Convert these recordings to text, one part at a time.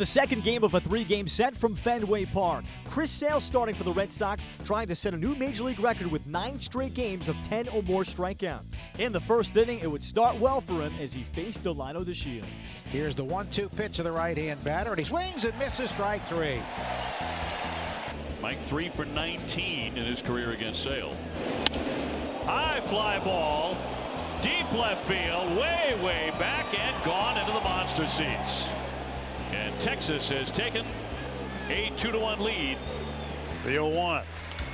The second game of a three-game set from Fenway Park. Chris Sale starting for the Red Sox, trying to set a new major league record with nine straight games of 10 or more strikeouts. In the first inning, it would start well for him as he faced Delino DeShields. Here's the one-two pitch of the right-hand batter, and he swings and misses strike three. Mike three for 19 in his career against Sale. High fly ball, deep left field, way, way back and gone into the monster seats. Texas has taken a 2 to 1 lead. The 0 1.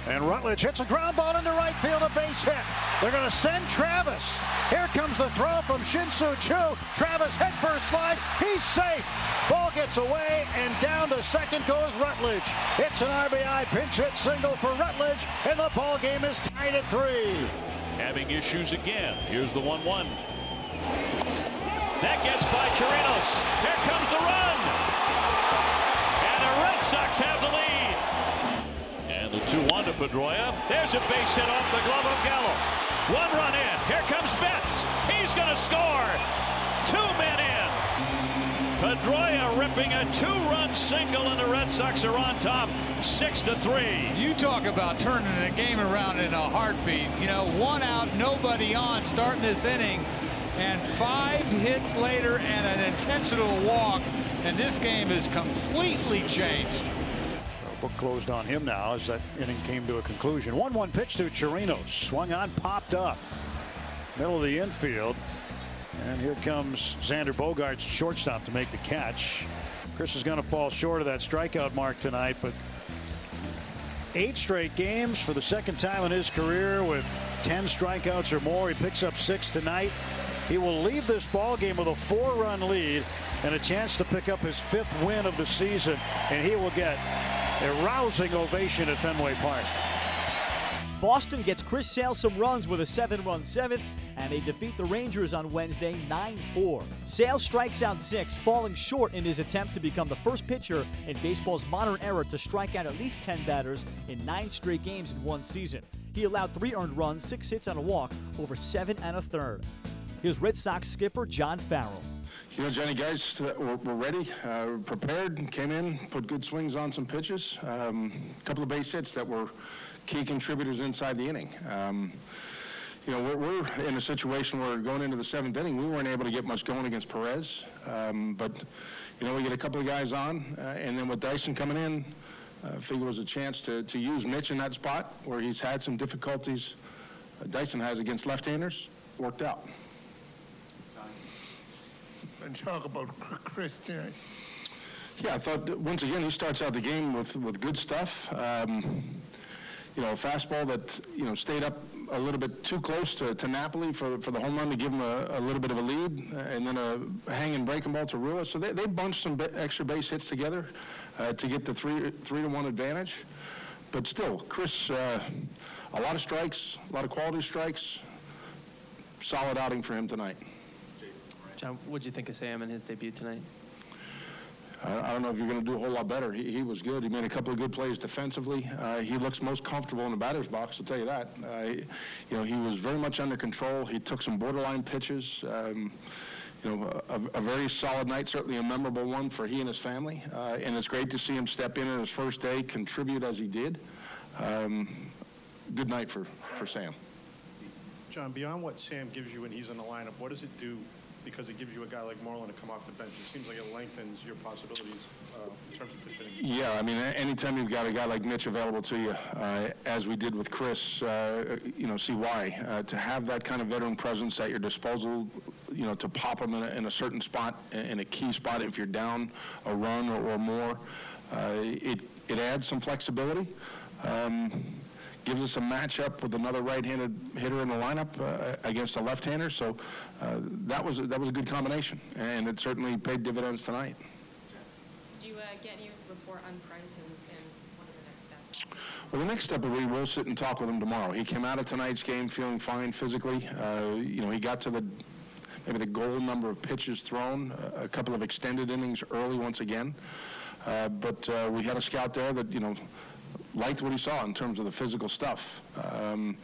And Rutledge hits a ground ball into right field, a base hit. They're going to send Travis. Here comes the throw from Shin-Soo Travis head first slide. He's safe. Ball gets away, and down to second goes Rutledge. It's an RBI pinch hit single for Rutledge, and the ball game is tied at three. Having issues again. Here's the 1 1. That gets by Chirinos. Here comes the run. Sox have the lead. And the 2-1 to Pedroia. There's a base hit off the glove of Gallo. One run in. Here comes Betts. He's going to score. Two men in. Pedroia ripping a two-run single, and the Red Sox are on top, six to three. You talk about turning a game around in a heartbeat. You know, one out, nobody on, starting this inning, and five hits later and an intentional walk, and this game is completely changed. Book closed on him now as that inning came to a conclusion. 1-1 pitch to Chirinos. Swung on, popped up. Middle of the infield. And here comes Xander Bogaerts, shortstop, to make the catch. Chris is going to fall short of that strikeout mark tonight, but eight straight games for the second time in his career with 10 strikeouts or more. He picks up six tonight. He will leave this ball game with a four-run lead and a chance to pick up his fifth win of the season, and he will get a rousing ovation at Fenway Park. Boston gets Chris Sale some runs with a seven-run seventh, and they defeat the Rangers on Wednesday 9-4. Sale strikes out six, falling short in his attempt to become the first pitcher in baseball's modern era to strike out at least 10 batters in nine straight games in one season. He allowed three earned runs, six hits and a walk, over seven and a third. Here's Red Sox skipper John Farrell. You know, Johnny, guys uh, were, were ready, uh, prepared, came in, put good swings on some pitches. A um, couple of base hits that were key contributors inside the inning. Um, you know, we're, we're, in a situation where going into the seventh inning, we weren't able to get much going against Perez. Um, but, you know, we get a couple of guys on, uh, and then with Dyson coming in, uh, figure it was a chance to, to use Mitch in that spot where he's had some difficulties. Uh, Dyson has against left-handers, worked out. And talk about Chris tonight. Yeah, I thought, once again, he starts out the game with, with good stuff. Um, you know, fastball that, you know, stayed up a little bit too close to, to Napoli for, for the home run to give him a, a little bit of a lead, and then a hanging breaking ball to Rua. So they, they bunched some extra base hits together uh, to get the three, three to one advantage. But still, Chris, uh, a lot of strikes, a lot of quality strikes. Solid outing for him tonight. John, what did you think of Sam in his debut tonight? I don't know if you're going to do a whole lot better. He, he, was good. He made a couple of good plays defensively. Uh, he looks most comfortable in the batter's box, I'll tell you that. Uh, you know, he was very much under control. He took some borderline pitches. Um, you know, a, a, very solid night, certainly a memorable one for he and his family. Uh, and it's great to see him step in on his first day, contribute as he did. Um, good night for, for Sam. John, beyond what Sam gives you when he's in the lineup, what does it do because it gives you a guy like Moreland to come off the bench. It seems like it lengthens your possibilities uh, in terms of pitching. Yeah, I mean, anytime you've got a guy like Mitch available to you, uh, as we did with Chris, uh, you know, see why. Uh, to have that kind of veteran presence at your disposal, you know, to pop him in a, in a certain spot, in a key spot if you're down a run or, or more, uh, it, it adds some flexibility. Um, gives us a matchup with another right-handed hitter in the lineup uh, against a left-hander. So uh, that was that was a good combination, and it certainly paid dividends tonight. Did you uh, get any report on Price and, and what are the next steps? Well, the next step will be we'll sit and talk with him tomorrow. He came out of tonight's game feeling fine physically. Uh, you know, he got to the maybe the goal number of pitches thrown, a couple of extended innings early once again. Uh, but uh, we had a scout there that you know liked what he saw in terms of the physical stuff. Um,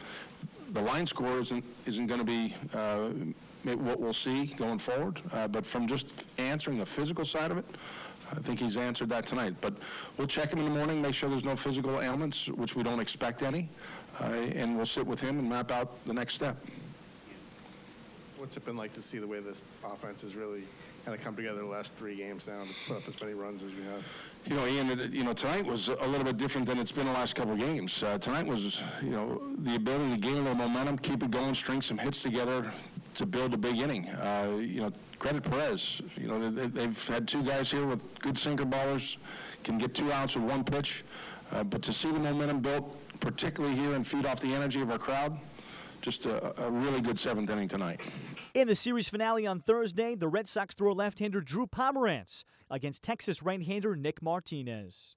the line score isn't isn't going to be uh, what we'll see going forward, uh, but from just answering the physical side of it, I think he's answered that tonight. But we'll check him in the morning, make sure there's no physical ailments, which we don't expect any, uh, and we'll sit with him and map out the next step. What's it been like to see the way this offense has really kind of come together the last three games now to put up as many runs as we have? You know, Ian, it- you know, tonight was a little bit different than it's been the last couple of games. Uh, tonight was, you know, the ability to gain a little momentum, keep it going, string some hits together to build a big inning. Uh, you know, credit Perez. You know, they, they've had two guys here with good sinker ballers, can get two outs with one pitch. Uh, but to see the momentum built, particularly here and feed off the energy of our crowd, just a, a really good seventh inning tonight. In the series finale on Thursday, the Red Sox throw left-hander Drew Pomeranz against Texas right-hander Nick Martinez.